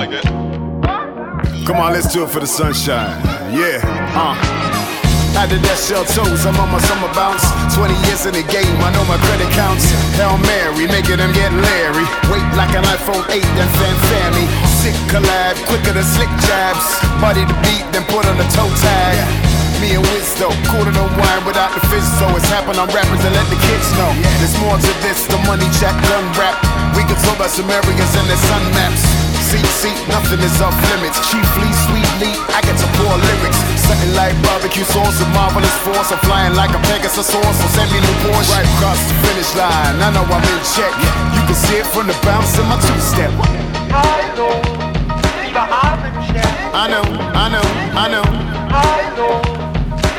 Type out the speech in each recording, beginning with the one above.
like that. Come on, let's do it for the sunshine. Yeah, uh. Out the death shell toes, I'm on my summer bounce. 20 years in the game, I know my credit counts. Hail Mary, making them get Larry. Wait like an iPhone 8, then fanfare me. Sick collab, quicker than slick jabs. Body the beat, then put on the toe tag. Me and Wisdo, cooler than wine without the fizz, so it's happen on rappers and let the kids know. There's more to this, the money check, gun rap. We can talk about some areas and their sun maps. Nothing is off limits. Chiefly, sweetly, I get some poor lyrics. Something like barbecue sauce and marvelous force. I'm flying like a Pegasus horse, so send me the Porsche. Right across the finish line, I know I'm in check. You can see it from the bounce in my two-step. Hallo, lieber Abendstern. I know, I know, I know. Hallo,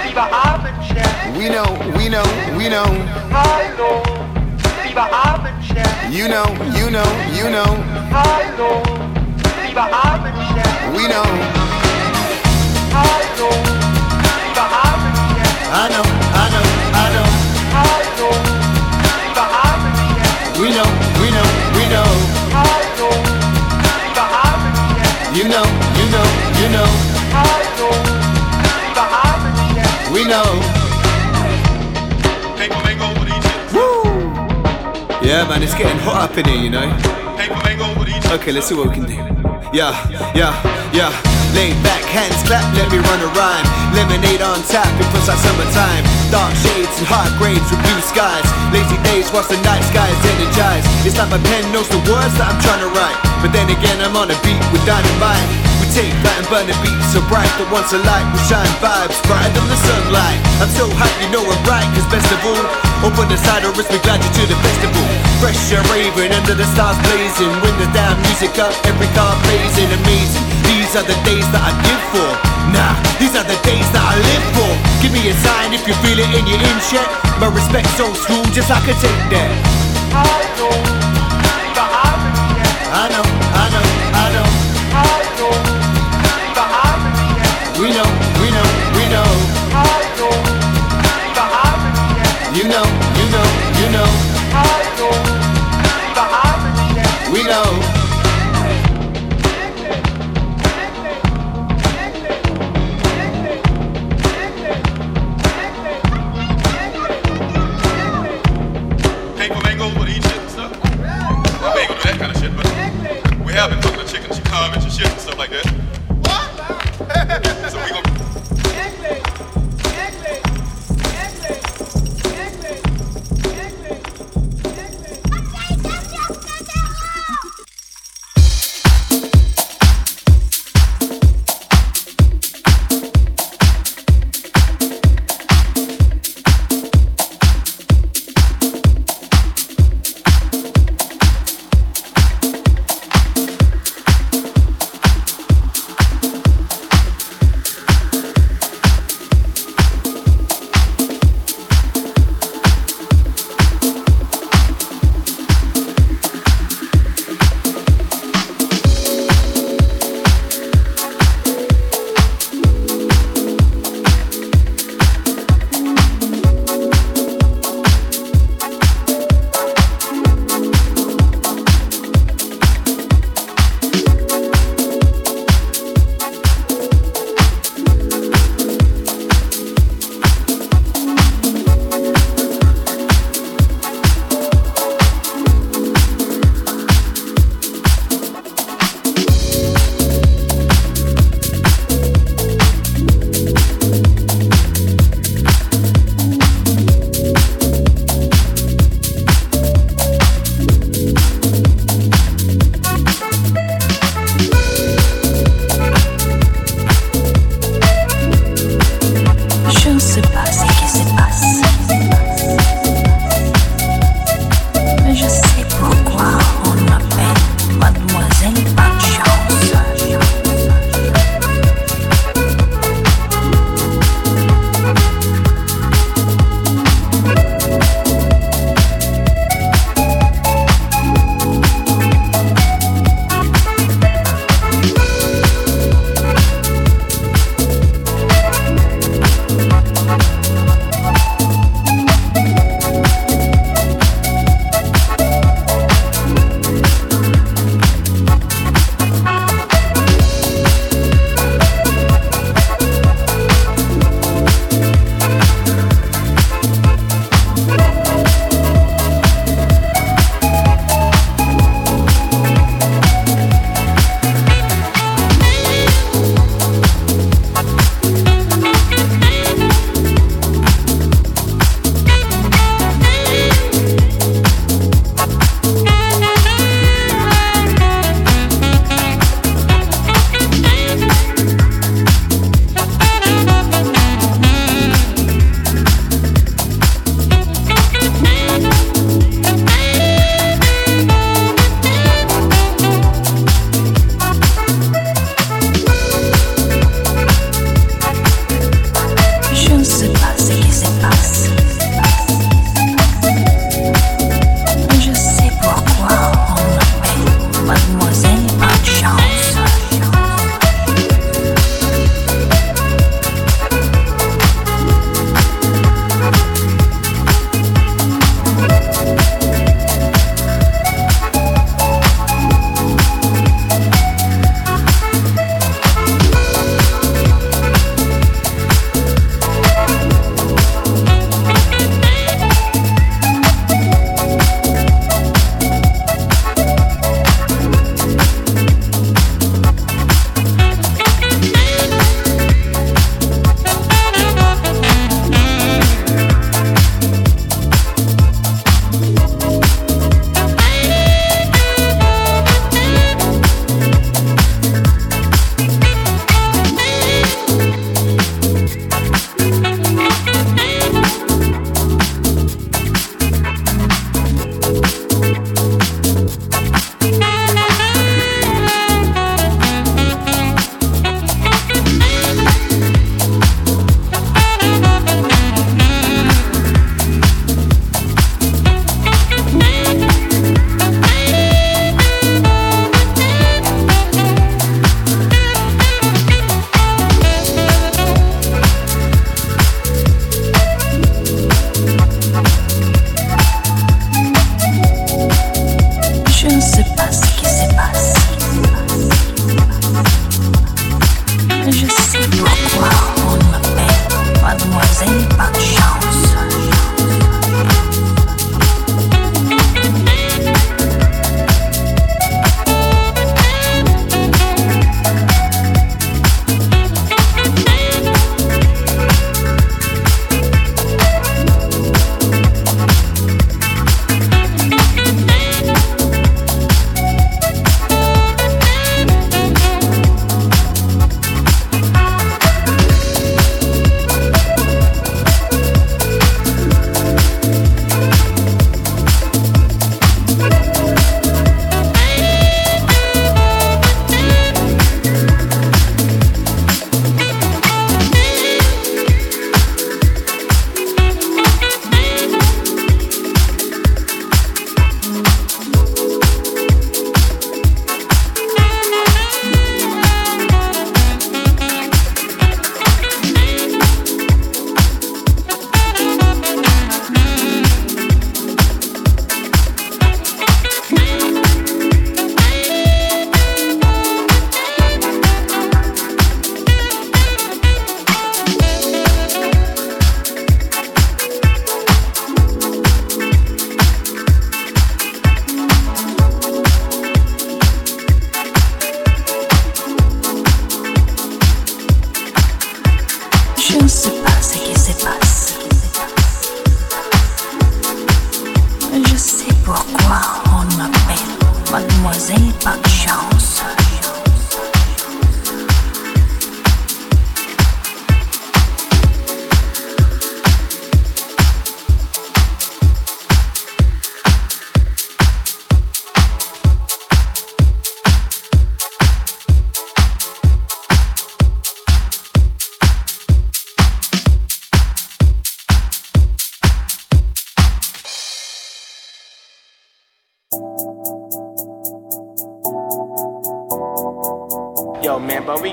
lieber. We know, we know, we know. Hallo, lieber Abendstern. You know, you know, you know. Hallo. We know. Hallo, lieber Abendstern. I know, I know, I know. Hallo, lieber Abendstern. We know, we know, we know. Hallo. You know, you know, you know. Hallo, lieber Abendstern. We know. Hey, Flamingo, what are you shit? Woo! Yeah, man, it's getting hot up in here, you know. Hey, Flamingo, what are you shit? Okay, let's see what we can do. Yeah, yeah, yeah. Lay back, hands clap, let me run a rhyme. Lemonade on tap, it puts out summertime. Dark shades and hot grades with blue skies. Lazy days, watch the night skies energize. It's like my pen knows the words that I'm trying to write. But then again, I'm on a beat with dynamite. That and burn the beat so bright that once a light will shine vibes brighter than the sunlight. I'm so hyped, you know I'm right, cause best of all, open the side or risk me glad you to the festival. Fresh and raving under the stars blazing. When the damn music up, every car blazing, amazing. These are the days that I live for. Nah, these are the days that I live for. Give me a sign if you feel it in your in check. My respect's old school, just like a take that. Hallo, lieber Abendstern. I know, I know, We know, we know, we know. You know, you know, you know. We know. What are you shit and stuff? We ain't gonna do that kind of shit, but we have been cooking the chicken, comments and shit and stuff like that.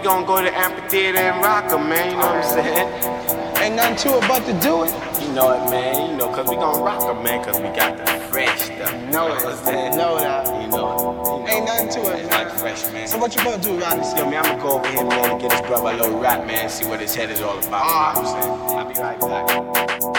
Gonna go to amphitheater and rock 'em, man. You know what I'm saying? Ain't nothing to it but to do it. You know it, man. You know, cause we gonna rock 'em, man. Cause we got the fresh stuff. You Know it. I'm? Know that. You know, you know. Ain't nothing to it, It's like fresh, man. So what you gonna do around this? Yo, man, I'ma go over here, man, and get his brother a little rap, man, see what his head is all about. You know what I'm ah. saying? I'll be right back.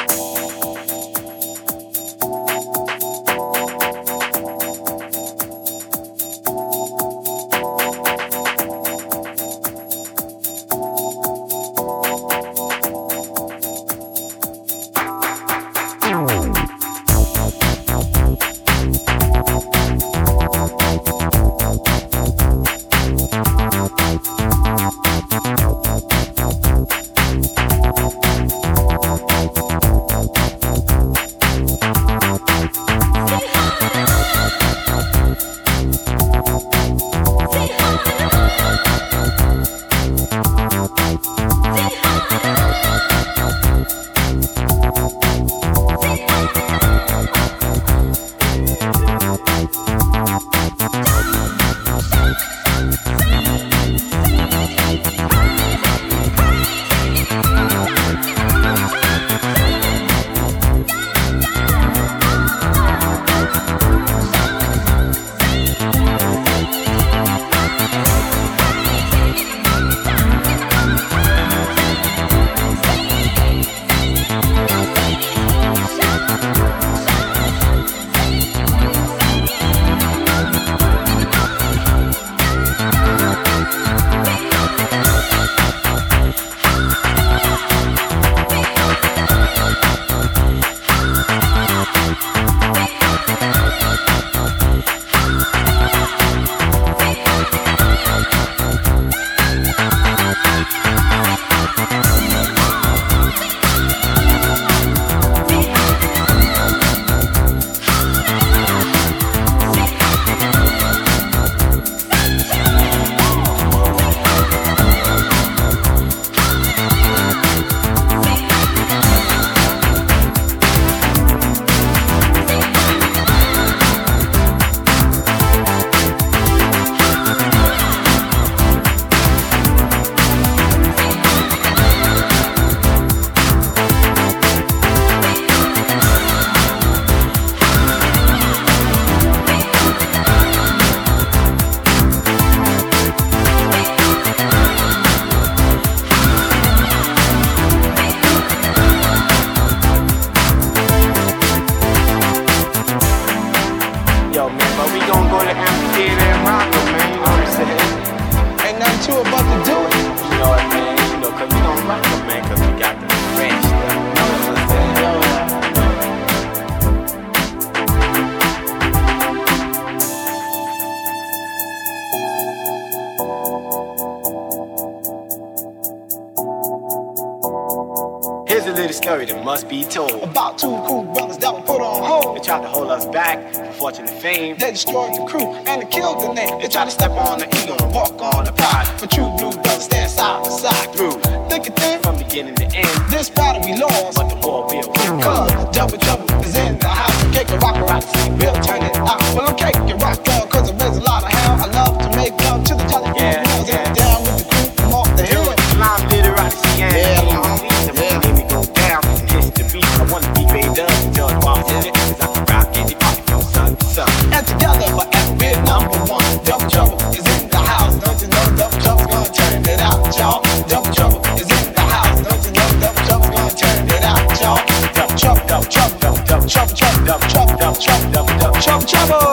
Must be told. About two cool brothers that were put on hold. They tried to hold us back for fortune and fame. They destroyed the crew and they killed the name. They tried to step on the ego and walk on the pride. But true blue brothers stand side by side through thick and thin. From beginning to end, This battle we lost. but the war will keep Cause double trouble is in the house. Cake and rock, rock, we'll turn it out. Well, I'm cake and rock, girl, together forever we're number one. Double trouble is in the house. Don't you know double trouble's gonna turn it out, y'all? Double trouble is in the house. Don't you know double trouble's gonna turn it out, y'all? Double trouble, double trouble, double double trouble, trouble, double trouble, double trouble,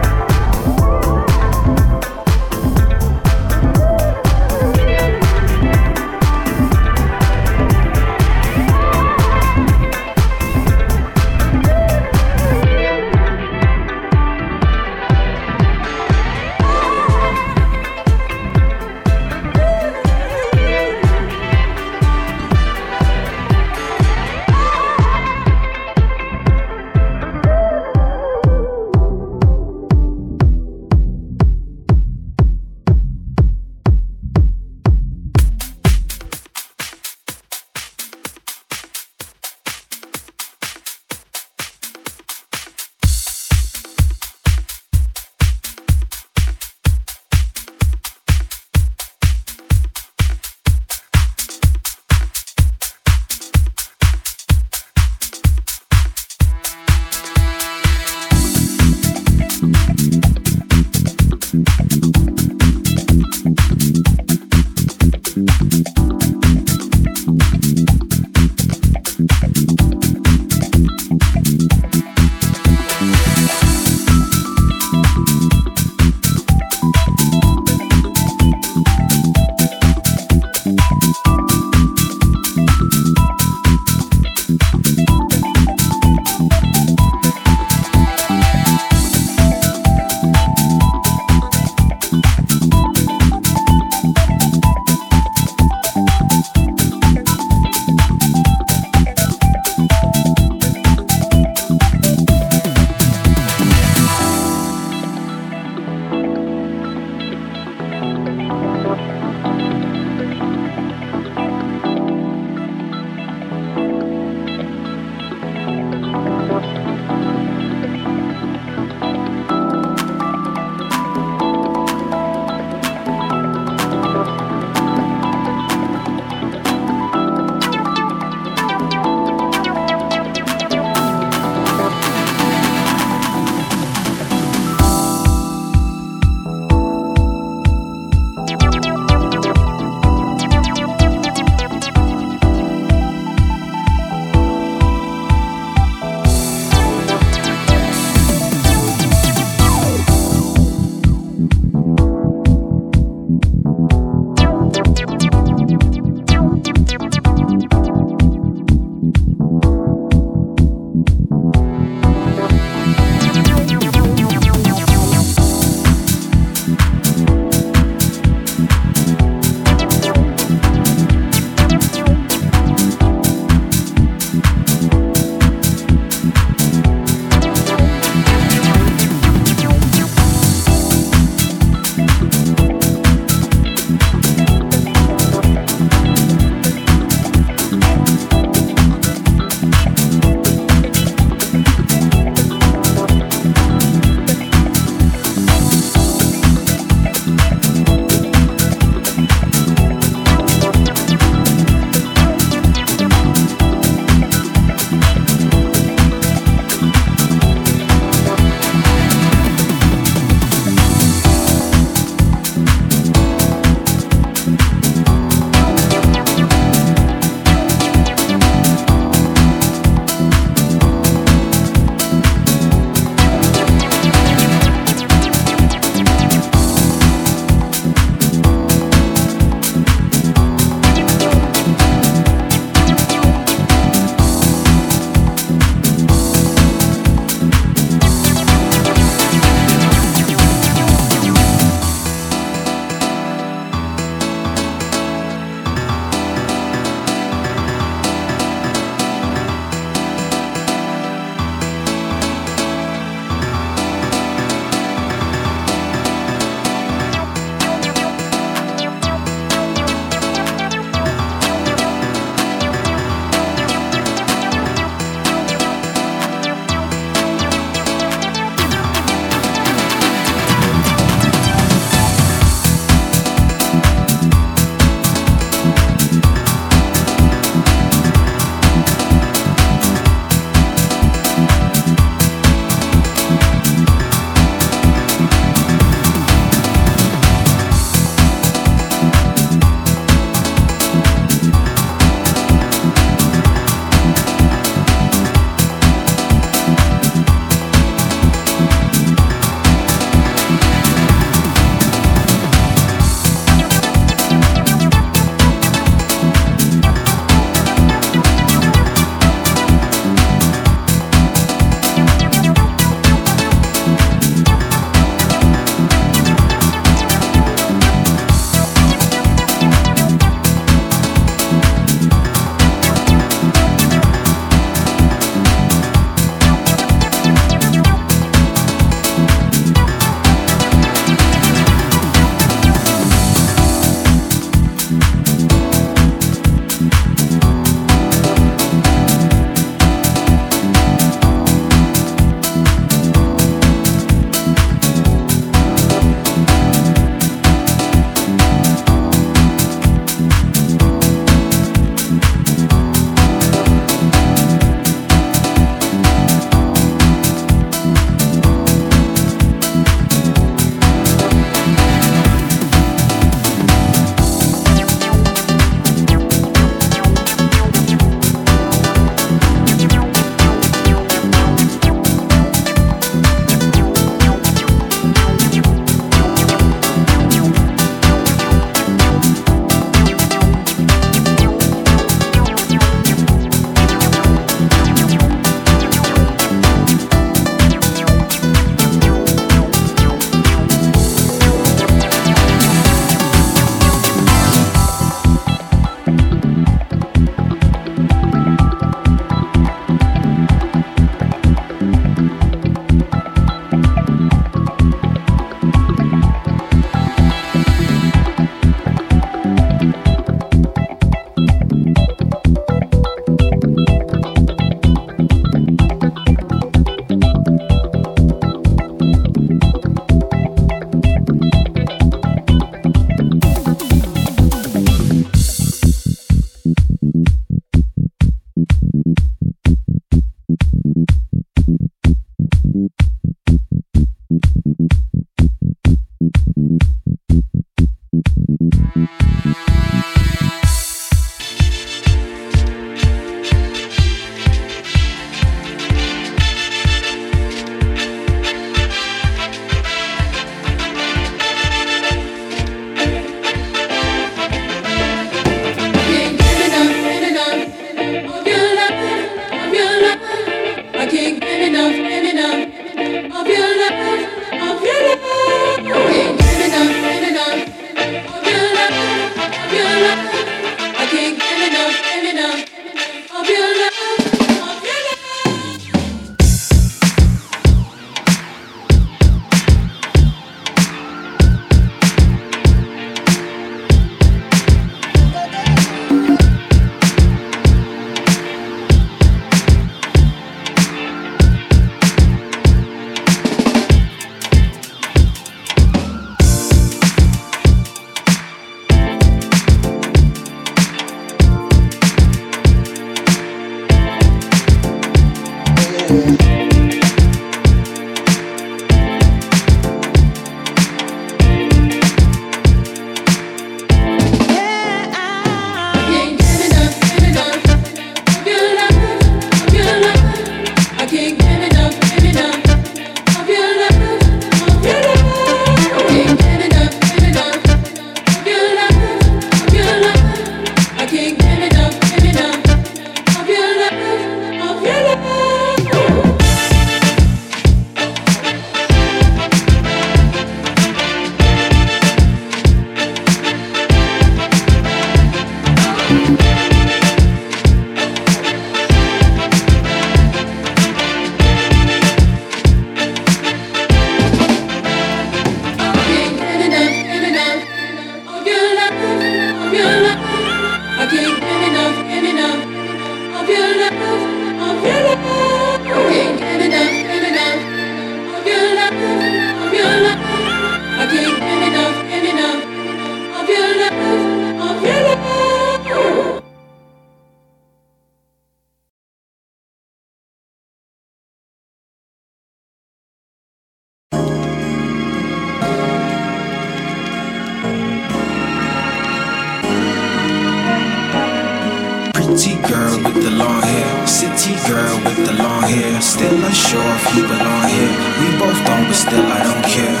double with the long hair. City girl with the long hair. Still unsure if you belong here. We both don't, but still I don't care.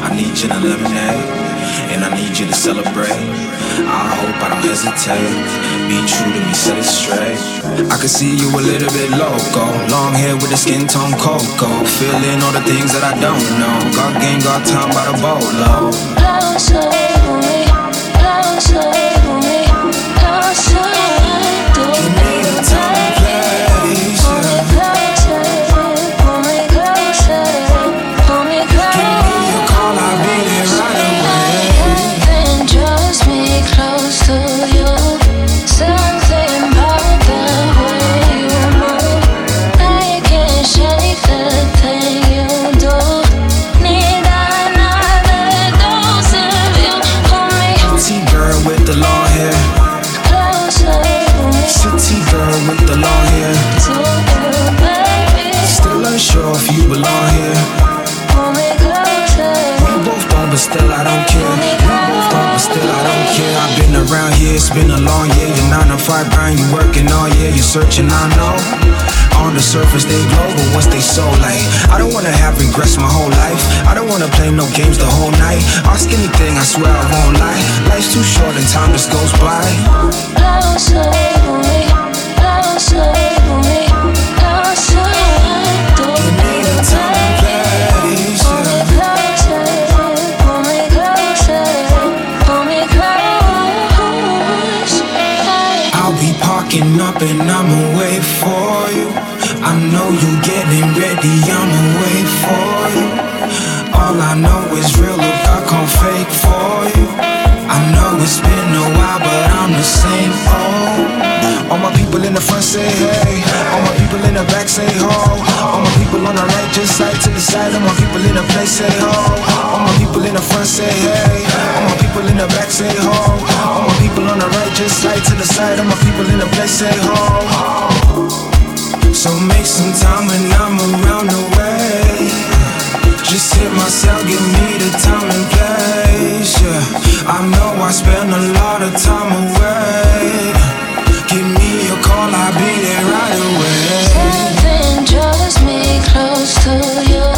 I need you to lemonade, and I need you to celebrate. I hope I don't hesitate. Be true to me, set it straight. I can see you a little bit loco. Long hair with the skin tone cocoa. Feeling all the things that I don't know. Got game, got time by the bolo. Closer closer it's been a long year. You're nine to five, Brian, you working all year. You're searching, I know. On the surface, they glow, but what's they soul like? I don't wanna have regrets my whole life. I don't wanna play no games the whole night. Ask anything, I swear I won't lie. Life's too short and time just goes by. Closer be parking up and I'ma wait for you. I know you getting ready, I'ma wait for you. All I know is real, look, I can't fake for you. I know it's been a while, but I'm the same old. All my people in the front say hey. All my people in the back say ho. All my people on the right just side to the side. All my people in the place say ho. People in the front say hey. All my people in the back say ho. All my people on the right just side to the side. All my people in the place say ho. So make some time when I'm around the way. Just hit myself, give me the time and place. Yeah, I know I spend a lot of time away. Give me a call, I'll be there right away. Something draws me close to you.